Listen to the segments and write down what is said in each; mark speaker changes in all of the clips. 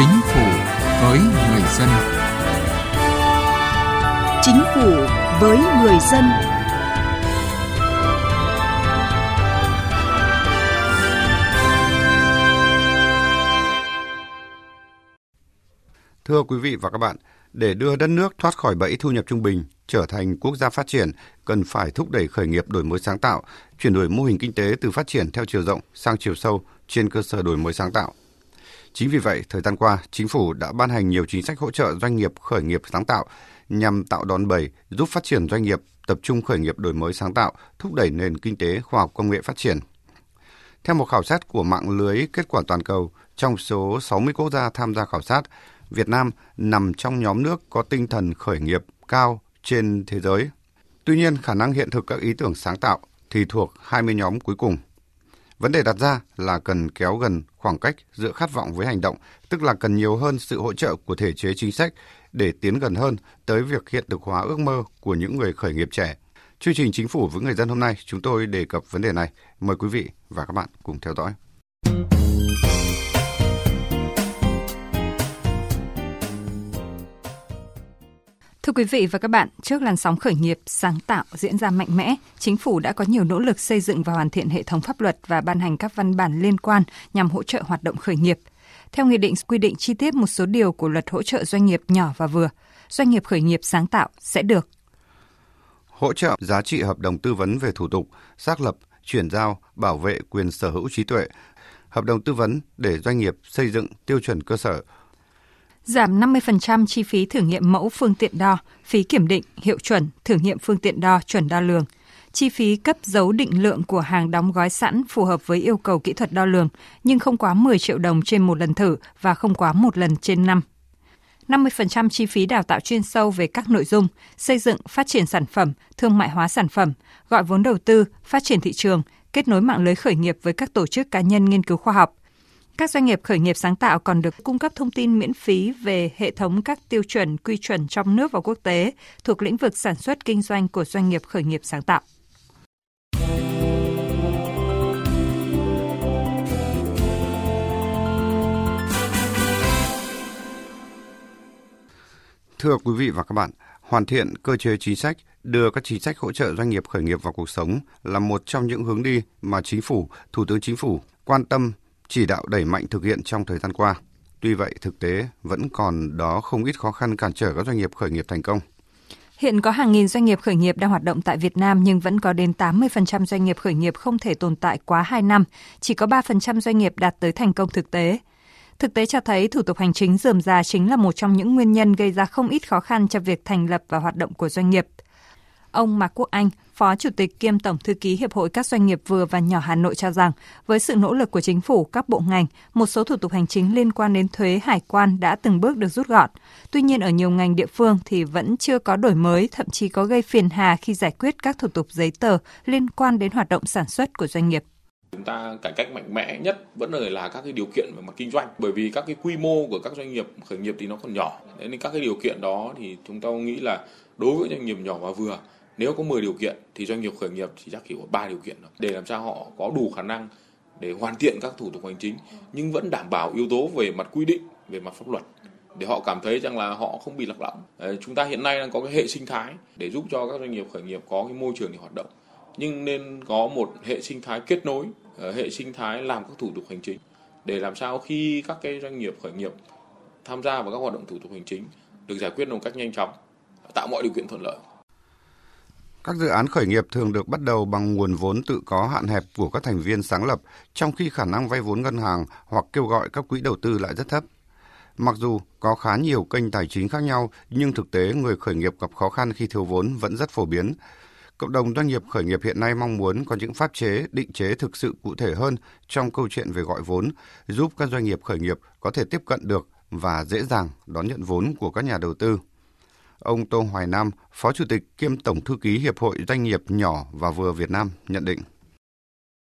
Speaker 1: Chính phủ với người dân.
Speaker 2: Chính phủ với người dân.
Speaker 3: Thưa quý vị và các bạn, để đưa đất nước thoát khỏi bẫy thu nhập trung bình, trở thành quốc gia phát triển, cần phải thúc đẩy khởi nghiệp đổi mới sáng tạo, chuyển đổi mô hình kinh tế từ phát triển theo chiều rộng sang chiều sâu trên cơ sở đổi mới sáng tạo. Chính vì vậy, thời gian qua, chính phủ đã ban hành nhiều chính sách hỗ trợ doanh nghiệp khởi nghiệp sáng tạo nhằm tạo đòn bẩy giúp phát triển doanh nghiệp tập trung khởi nghiệp đổi mới sáng tạo, thúc đẩy nền kinh tế khoa học công nghệ phát triển. Theo một khảo sát của mạng lưới kết quả toàn cầu, trong số 60 quốc gia tham gia khảo sát, Việt Nam nằm trong nhóm nước có tinh thần khởi nghiệp cao trên thế giới. Tuy nhiên, khả năng hiện thực các ý tưởng sáng tạo thì thuộc 20 nhóm cuối cùng. Vấn đề đặt ra là cần kéo gần khoảng cách giữa khát vọng với hành động, tức là cần nhiều hơn sự hỗ trợ của thể chế chính sách để tiến gần hơn tới việc hiện thực hóa ước mơ của những người khởi nghiệp trẻ. Chương trình Chính phủ với người dân hôm nay chúng tôi đề cập vấn đề này. Mời quý vị và các bạn cùng theo dõi.
Speaker 4: Thưa quý vị và các bạn, trước làn sóng khởi nghiệp sáng tạo diễn ra mạnh mẽ, chính phủ đã có nhiều nỗ lực xây dựng và hoàn thiện hệ thống pháp luật và ban hành các văn bản liên quan nhằm hỗ trợ hoạt động khởi nghiệp. Theo nghị định quy định chi tiết một số điều của luật hỗ trợ doanh nghiệp nhỏ và vừa, doanh nghiệp khởi nghiệp sáng tạo sẽ được
Speaker 3: hỗ trợ giá trị hợp đồng tư vấn về thủ tục, xác lập, chuyển giao, bảo vệ quyền sở hữu trí tuệ, hợp đồng tư vấn để doanh nghiệp xây dựng tiêu chuẩn cơ sở,
Speaker 4: giảm 50% chi phí thử nghiệm mẫu phương tiện đo, phí kiểm định, hiệu chuẩn, thử nghiệm phương tiện đo, chuẩn đo lường, chi phí cấp dấu định lượng của hàng đóng gói sẵn phù hợp với yêu cầu kỹ thuật đo lường, nhưng không quá 10 triệu đồng trên một lần thử và không quá một lần trên năm. 50% chi phí đào tạo chuyên sâu về các nội dung, xây dựng, phát triển sản phẩm, thương mại hóa sản phẩm, gọi vốn đầu tư, phát triển thị trường, kết nối mạng lưới khởi nghiệp với các tổ chức cá nhân nghiên cứu khoa học, các doanh nghiệp khởi nghiệp sáng tạo còn được cung cấp thông tin miễn phí về hệ thống các tiêu chuẩn quy chuẩn trong nước và quốc tế thuộc lĩnh vực sản xuất kinh doanh của doanh nghiệp khởi nghiệp sáng tạo.
Speaker 3: Thưa quý vị và các bạn, hoàn thiện cơ chế chính sách, đưa các chính sách hỗ trợ doanh nghiệp khởi nghiệp vào cuộc sống là một trong những hướng đi mà chính phủ, Thủ tướng Chính phủ quan tâm chỉ đạo đẩy mạnh thực hiện trong thời gian qua. Tuy vậy, thực tế vẫn còn đó không ít khó khăn cản trở các doanh nghiệp khởi nghiệp thành công.
Speaker 4: Hiện có hàng nghìn doanh nghiệp khởi nghiệp đang hoạt động tại Việt Nam nhưng vẫn có đến 80% doanh nghiệp khởi nghiệp không thể tồn tại quá 2 năm, chỉ có 3% doanh nghiệp đạt tới thành công thực tế. Thực tế cho thấy thủ tục hành chính dườm già chính là một trong những nguyên nhân gây ra không ít khó khăn cho việc thành lập và hoạt động của doanh nghiệp. Ông Mạc Quốc Anh, Phó Chủ tịch kiêm Tổng Thư ký Hiệp hội các doanh nghiệp vừa và nhỏ Hà Nội cho rằng, với sự nỗ lực của chính phủ, các bộ ngành, một số thủ tục hành chính liên quan đến thuế hải quan đã từng bước được rút gọn. Tuy nhiên ở nhiều ngành địa phương thì vẫn chưa có đổi mới, thậm chí có gây phiền hà khi giải quyết các thủ tục giấy tờ liên quan đến hoạt động sản xuất của doanh nghiệp
Speaker 5: chúng ta cải cách mạnh mẽ nhất vẫn là các cái điều kiện về mặt kinh doanh bởi vì các cái quy mô của các doanh nghiệp khởi nghiệp thì nó còn nhỏ nên các cái điều kiện đó thì chúng ta nghĩ là đối với doanh nghiệp nhỏ và vừa nếu có 10 điều kiện thì doanh nghiệp khởi nghiệp chỉ chắc chỉ có 3 điều kiện thôi để làm sao họ có đủ khả năng để hoàn thiện các thủ tục hành chính nhưng vẫn đảm bảo yếu tố về mặt quy định về mặt pháp luật để họ cảm thấy rằng là họ không bị lạc lõng. Chúng ta hiện nay đang có cái hệ sinh thái để giúp cho các doanh nghiệp khởi nghiệp có cái môi trường để hoạt động. Nhưng nên có một hệ sinh thái kết nối, ờ, hệ sinh thái làm các thủ tục hành chính để làm sao khi các cái doanh nghiệp khởi nghiệp tham gia vào các hoạt động thủ tục hành chính được giải quyết một cách nhanh chóng, tạo mọi điều kiện thuận lợi.
Speaker 3: Các dự án khởi nghiệp thường được bắt đầu bằng nguồn vốn tự có hạn hẹp của các thành viên sáng lập, trong khi khả năng vay vốn ngân hàng hoặc kêu gọi các quỹ đầu tư lại rất thấp. Mặc dù có khá nhiều kênh tài chính khác nhau, nhưng thực tế người khởi nghiệp gặp khó khăn khi thiếu vốn vẫn rất phổ biến. Cộng đồng doanh nghiệp khởi nghiệp hiện nay mong muốn có những pháp chế, định chế thực sự cụ thể hơn trong câu chuyện về gọi vốn, giúp các doanh nghiệp khởi nghiệp có thể tiếp cận được và dễ dàng đón nhận vốn của các nhà đầu tư. Ông Tô Hoài Nam, Phó Chủ tịch kiêm Tổng Thư ký Hiệp hội Doanh nghiệp nhỏ và vừa Việt Nam nhận định.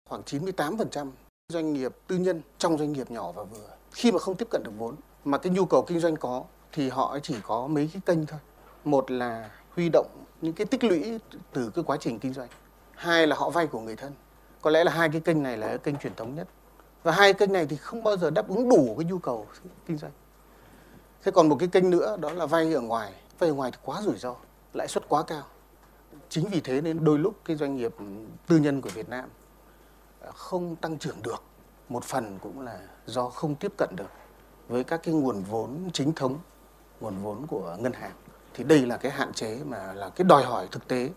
Speaker 6: Khoảng 98% doanh nghiệp tư nhân trong doanh nghiệp nhỏ và vừa khi mà không tiếp cận được vốn mà cái nhu cầu kinh doanh có thì họ chỉ có mấy cái kênh thôi. Một là huy động những cái tích lũy từ cái quá trình kinh doanh. Hai là họ vay của người thân. Có lẽ là hai cái kênh này là cái kênh truyền thống nhất. Và hai kênh này thì không bao giờ đáp ứng đủ cái nhu cầu kinh doanh. Thế còn một cái kênh nữa đó là vay ở ngoài. Vay ngoài thì quá rủi ro, lãi suất quá cao. Chính vì thế nên đôi lúc cái doanh nghiệp tư nhân của Việt Nam à, không tăng trưởng được. Một phần cũng là do không tiếp cận được với các cái nguồn vốn chính thống, nguồn vốn của ngân hàng. Thì đây là cái hạn chế mà là cái đòi hỏi thực tế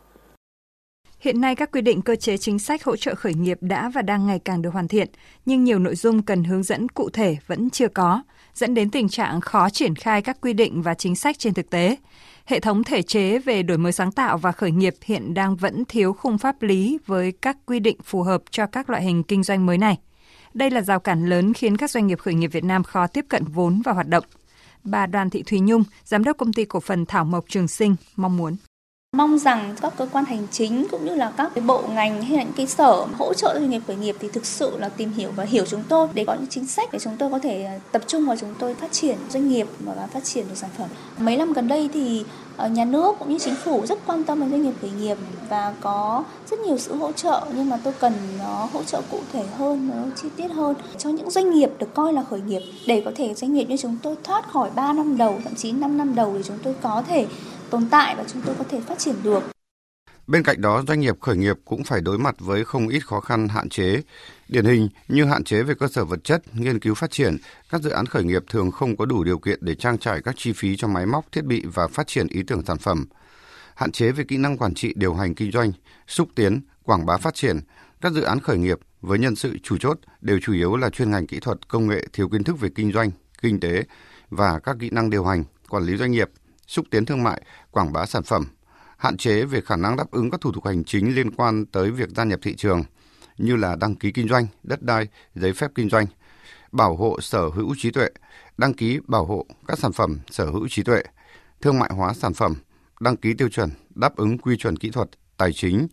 Speaker 4: Hiện nay các quy định cơ chế chính sách hỗ trợ khởi nghiệp đã và đang ngày càng được hoàn thiện, nhưng nhiều nội dung cần hướng dẫn cụ thể vẫn chưa có, dẫn đến tình trạng khó triển khai các quy định và chính sách trên thực tế. Hệ thống thể chế về đổi mới sáng tạo và khởi nghiệp hiện đang vẫn thiếu khung pháp lý với các quy định phù hợp cho các loại hình kinh doanh mới này. Đây là rào cản lớn khiến các doanh nghiệp khởi nghiệp Việt Nam khó tiếp cận vốn và hoạt động. Bà Đoàn Thị Thùy Nhung, giám đốc công ty cổ phần Thảo Mộc Trường Sinh mong muốn
Speaker 7: mong rằng các cơ quan hành chính cũng như là các cái bộ ngành hay là những cái sở hỗ trợ doanh nghiệp khởi nghiệp thì thực sự là tìm hiểu và hiểu chúng tôi để có những chính sách để chúng tôi có thể à, tập trung vào chúng tôi phát triển doanh nghiệp và phát triển được sản phẩm. Mấy năm gần đây thì à, nhà nước cũng như chính phủ rất quan tâm đến doanh nghiệp khởi nghiệp và có rất nhiều sự hỗ trợ nhưng mà tôi cần nó hỗ trợ cụ thể hơn, nó chi tiết hơn cho những doanh nghiệp được coi là khởi nghiệp để có thể doanh nghiệp như chúng tôi thoát khỏi 3 năm đầu thậm chí 5 năm đầu để chúng tôi có thể tồn tại và chúng tôi có thể phát triển được.
Speaker 3: Bên cạnh đó, doanh nghiệp khởi nghiệp cũng phải đối mặt với không ít khó khăn hạn chế. Điển hình như hạn chế về cơ sở vật chất, nghiên cứu phát triển, các dự án khởi nghiệp thường không có đủ điều kiện để trang trải các chi phí cho máy móc, thiết bị và phát triển ý tưởng sản phẩm. Hạn chế về kỹ năng quản trị điều hành kinh doanh, xúc tiến, quảng bá phát triển, các dự án khởi nghiệp với nhân sự chủ chốt đều chủ yếu là chuyên ngành kỹ thuật, công nghệ thiếu kiến thức về kinh doanh, kinh tế và các kỹ năng điều hành, quản lý doanh nghiệp – xúc tiến thương mại, quảng bá sản phẩm, hạn chế về khả năng đáp ứng các thủ tục hành chính liên quan tới việc gia nhập thị trường như là đăng ký kinh doanh, đất đai, giấy phép kinh doanh, bảo hộ sở hữu trí tuệ, đăng ký bảo hộ các sản phẩm sở hữu trí tuệ, thương mại hóa sản phẩm, đăng ký tiêu chuẩn, đáp ứng quy chuẩn kỹ thuật, tài chính,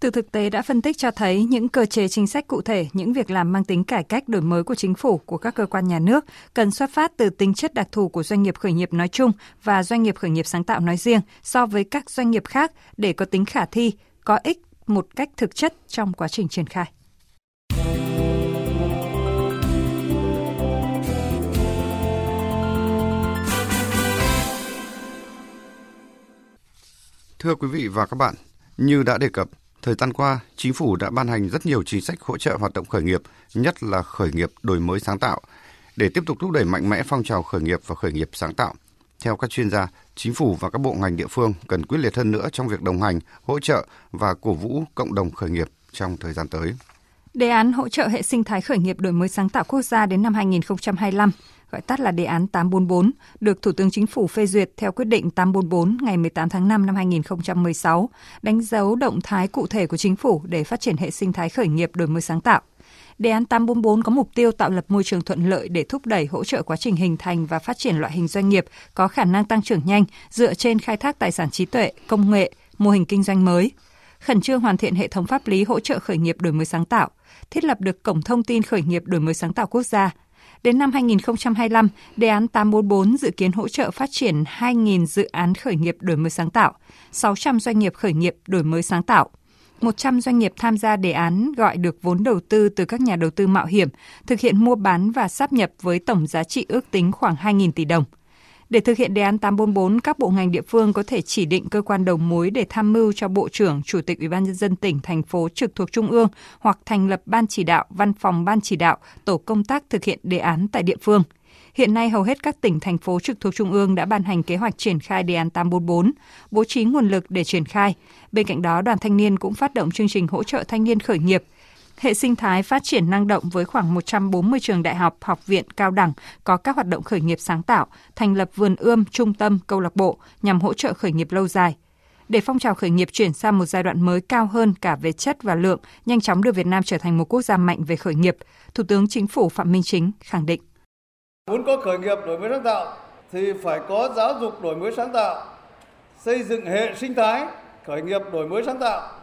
Speaker 4: từ thực tế đã phân tích cho thấy những cơ chế chính sách cụ thể, những việc làm mang tính cải cách đổi mới của chính phủ, của các cơ quan nhà nước cần xuất phát từ tính chất đặc thù của doanh nghiệp khởi nghiệp nói chung và doanh nghiệp khởi nghiệp sáng tạo nói riêng so với các doanh nghiệp khác để có tính khả thi, có ích một cách thực chất trong quá trình triển khai.
Speaker 3: Thưa quý vị và các bạn, như đã đề cập, Thời gian qua, chính phủ đã ban hành rất nhiều chính sách hỗ trợ hoạt động khởi nghiệp, nhất là khởi nghiệp đổi mới sáng tạo, để tiếp tục thúc đẩy mạnh mẽ phong trào khởi nghiệp và khởi nghiệp sáng tạo. Theo các chuyên gia, chính phủ và các bộ ngành địa phương cần quyết liệt hơn nữa trong việc đồng hành, hỗ trợ và cổ vũ cộng đồng khởi nghiệp trong thời gian tới.
Speaker 4: Đề án hỗ trợ hệ sinh thái khởi nghiệp đổi mới sáng tạo quốc gia đến năm 2025 gọi tắt là đề án 844, được Thủ tướng Chính phủ phê duyệt theo quyết định 844 ngày 18 tháng 5 năm 2016, đánh dấu động thái cụ thể của chính phủ để phát triển hệ sinh thái khởi nghiệp đổi mới sáng tạo. Đề án 844 có mục tiêu tạo lập môi trường thuận lợi để thúc đẩy hỗ trợ quá trình hình thành và phát triển loại hình doanh nghiệp có khả năng tăng trưởng nhanh dựa trên khai thác tài sản trí tuệ, công nghệ, mô hình kinh doanh mới, khẩn trương hoàn thiện hệ thống pháp lý hỗ trợ khởi nghiệp đổi mới sáng tạo, thiết lập được cổng thông tin khởi nghiệp đổi mới sáng tạo quốc gia, Đến năm 2025, đề án 844 dự kiến hỗ trợ phát triển 2.000 dự án khởi nghiệp đổi mới sáng tạo, 600 doanh nghiệp khởi nghiệp đổi mới sáng tạo. 100 doanh nghiệp tham gia đề án gọi được vốn đầu tư từ các nhà đầu tư mạo hiểm, thực hiện mua bán và sáp nhập với tổng giá trị ước tính khoảng 2.000 tỷ đồng. Để thực hiện đề án 844, các bộ ngành địa phương có thể chỉ định cơ quan đầu mối để tham mưu cho Bộ trưởng, Chủ tịch Ủy ban nhân dân tỉnh, thành phố trực thuộc Trung ương hoặc thành lập ban chỉ đạo, văn phòng ban chỉ đạo, tổ công tác thực hiện đề án tại địa phương. Hiện nay hầu hết các tỉnh, thành phố trực thuộc Trung ương đã ban hành kế hoạch triển khai đề án 844, bố trí nguồn lực để triển khai. Bên cạnh đó, đoàn thanh niên cũng phát động chương trình hỗ trợ thanh niên khởi nghiệp – hệ sinh thái phát triển năng động với khoảng 140 trường đại học, học viện, cao đẳng có các hoạt động khởi nghiệp sáng tạo, thành lập vườn ươm, trung tâm, câu lạc bộ nhằm hỗ trợ khởi nghiệp lâu dài. Để phong trào khởi nghiệp chuyển sang một giai đoạn mới cao hơn cả về chất và lượng, nhanh chóng đưa Việt Nam trở thành một quốc gia mạnh về khởi nghiệp, Thủ tướng Chính phủ Phạm Minh Chính khẳng định.
Speaker 8: Muốn có khởi nghiệp đổi mới sáng tạo thì phải có giáo dục đổi mới sáng tạo, xây dựng hệ sinh thái khởi nghiệp đổi mới sáng tạo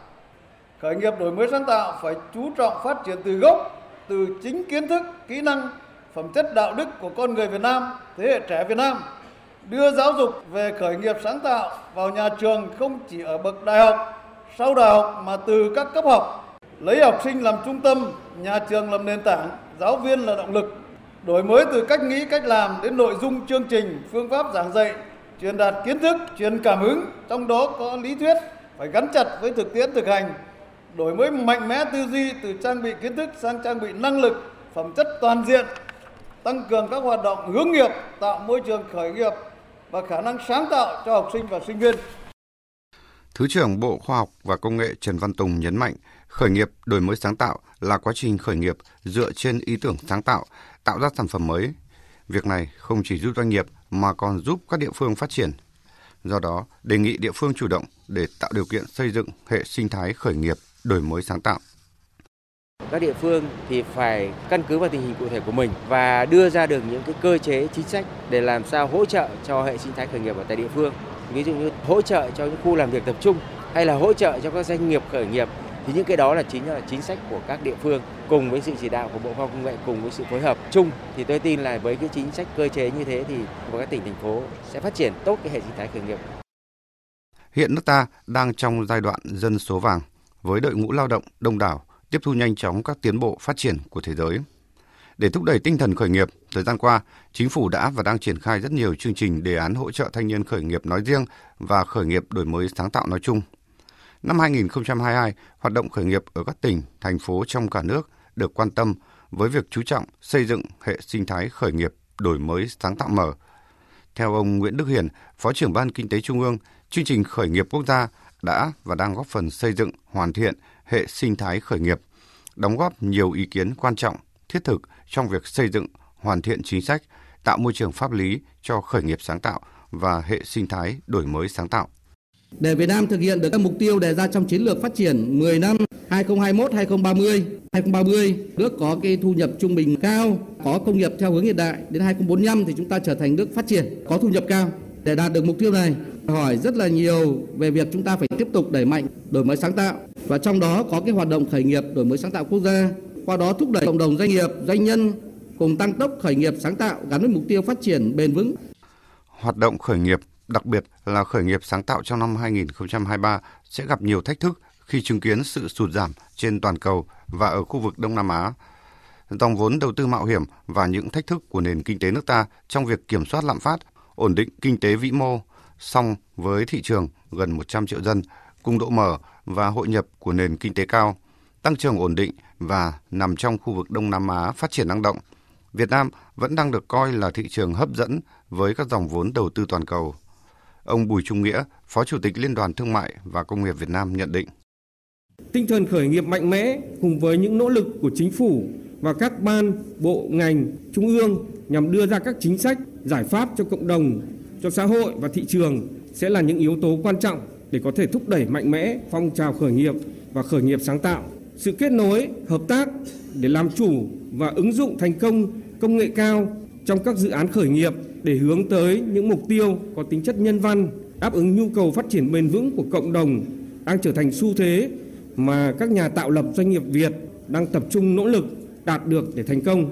Speaker 8: khởi nghiệp đổi mới sáng tạo phải chú trọng phát triển từ gốc từ chính kiến thức kỹ năng phẩm chất đạo đức của con người Việt Nam thế hệ trẻ Việt Nam. Đưa giáo dục về khởi nghiệp sáng tạo vào nhà trường không chỉ ở bậc đại học sau đại học mà từ các cấp học. Lấy học sinh làm trung tâm nhà trường làm nền tảng giáo viên là động lực. Đổi mới từ cách nghĩ, cách làm đến nội dung chương trình, phương pháp giảng dạy, truyền đạt kiến thức, truyền cảm hứng, trong đó có lý thuyết phải gắn chặt với thực tiễn thực hành, đổi mới mạnh mẽ tư duy từ trang bị kiến thức sang trang bị năng lực, phẩm chất toàn diện, tăng cường các hoạt động hướng nghiệp, tạo môi trường khởi nghiệp và khả năng sáng tạo cho học sinh và sinh viên.
Speaker 3: Thứ trưởng Bộ Khoa học và Công nghệ Trần Văn Tùng nhấn mạnh, khởi nghiệp đổi mới sáng tạo là quá trình khởi nghiệp dựa trên ý tưởng sáng tạo, tạo ra sản phẩm mới. Việc này không chỉ giúp doanh nghiệp mà còn giúp các địa phương phát triển. Do đó, đề nghị địa phương chủ động để tạo điều kiện xây dựng hệ sinh thái khởi nghiệp đổi mới sáng tạo.
Speaker 9: Các địa phương thì phải căn cứ vào tình hình cụ thể của mình và đưa ra được những cái cơ chế chính sách để làm sao hỗ trợ cho hệ sinh thái khởi nghiệp ở tại địa phương. Ví dụ như hỗ trợ cho những khu làm việc tập trung hay là hỗ trợ cho các doanh nghiệp khởi nghiệp thì những cái đó là chính là chính sách của các địa phương cùng với sự chỉ đạo của Bộ Khoa học Công nghệ cùng với sự phối hợp chung thì tôi tin là với cái chính sách cơ chế như thế thì các tỉnh thành phố sẽ phát triển tốt cái hệ sinh thái khởi nghiệp.
Speaker 3: Hiện nước ta đang trong giai đoạn dân số vàng với đội ngũ lao động đông đảo, tiếp thu nhanh chóng các tiến bộ phát triển của thế giới. Để thúc đẩy tinh thần khởi nghiệp, thời gian qua, chính phủ đã và đang triển khai rất nhiều chương trình đề án hỗ trợ thanh niên khởi nghiệp nói riêng và khởi nghiệp đổi mới sáng tạo nói chung. Năm 2022, hoạt động khởi nghiệp ở các tỉnh, thành phố trong cả nước được quan tâm với việc chú trọng xây dựng hệ sinh thái khởi nghiệp đổi mới sáng tạo mở. Theo ông Nguyễn Đức Hiển, Phó trưởng Ban Kinh tế Trung ương, chương trình khởi nghiệp quốc gia đã và đang góp phần xây dựng, hoàn thiện hệ sinh thái khởi nghiệp, đóng góp nhiều ý kiến quan trọng, thiết thực trong việc xây dựng, hoàn thiện chính sách, tạo môi trường pháp lý cho khởi nghiệp sáng tạo và hệ sinh thái đổi mới sáng tạo.
Speaker 10: Để Việt Nam thực hiện được các mục tiêu đề ra trong chiến lược phát triển 10 năm 2021-2030, 2030, nước có cái thu nhập trung bình cao, có công nghiệp theo hướng hiện đại, đến 2045 thì chúng ta trở thành nước phát triển có thu nhập cao. Để đạt được mục tiêu này, hỏi rất là nhiều về việc chúng ta phải tiếp tục đẩy mạnh đổi mới sáng tạo và trong đó có cái hoạt động khởi nghiệp đổi mới sáng tạo quốc gia, qua đó thúc đẩy cộng đồng doanh nghiệp, doanh nhân cùng tăng tốc khởi nghiệp sáng tạo gắn với mục tiêu phát triển bền vững.
Speaker 3: Hoạt động khởi nghiệp đặc biệt là khởi nghiệp sáng tạo trong năm 2023 sẽ gặp nhiều thách thức khi chứng kiến sự sụt giảm trên toàn cầu và ở khu vực Đông Nam Á. Dòng vốn đầu tư mạo hiểm và những thách thức của nền kinh tế nước ta trong việc kiểm soát lạm phát, ổn định kinh tế vĩ mô, song với thị trường gần 100 triệu dân, cùng độ mở và hội nhập của nền kinh tế cao, tăng trưởng ổn định và nằm trong khu vực Đông Nam Á phát triển năng động, Việt Nam vẫn đang được coi là thị trường hấp dẫn với các dòng vốn đầu tư toàn cầu. Ông Bùi Trung Nghĩa, Phó Chủ tịch Liên đoàn Thương mại và Công nghiệp Việt Nam nhận định.
Speaker 11: Tinh thần khởi nghiệp mạnh mẽ cùng với những nỗ lực của chính phủ và các ban, bộ, ngành, trung ương nhằm đưa ra các chính sách, giải pháp cho cộng đồng, cho xã hội và thị trường sẽ là những yếu tố quan trọng để có thể thúc đẩy mạnh mẽ phong trào khởi nghiệp và khởi nghiệp sáng tạo. Sự kết nối, hợp tác để làm chủ và ứng dụng thành công công nghệ cao trong các dự án khởi nghiệp để hướng tới những mục tiêu có tính chất nhân văn, đáp ứng nhu cầu phát triển bền vững của cộng đồng đang trở thành xu thế mà các nhà tạo lập doanh nghiệp Việt đang tập trung nỗ lực đạt được để thành công.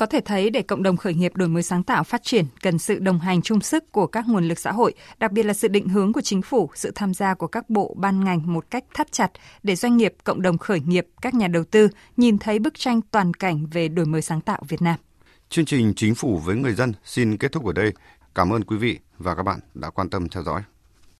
Speaker 4: Có thể thấy để cộng đồng khởi nghiệp đổi mới sáng tạo phát triển cần sự đồng hành chung sức của các nguồn lực xã hội, đặc biệt là sự định hướng của chính phủ, sự tham gia của các bộ ban ngành một cách thắt chặt để doanh nghiệp, cộng đồng khởi nghiệp, các nhà đầu tư nhìn thấy bức tranh toàn cảnh về đổi mới sáng tạo Việt Nam.
Speaker 3: Chương trình Chính phủ với người dân xin kết thúc ở đây. Cảm ơn quý vị và các bạn đã quan tâm theo dõi.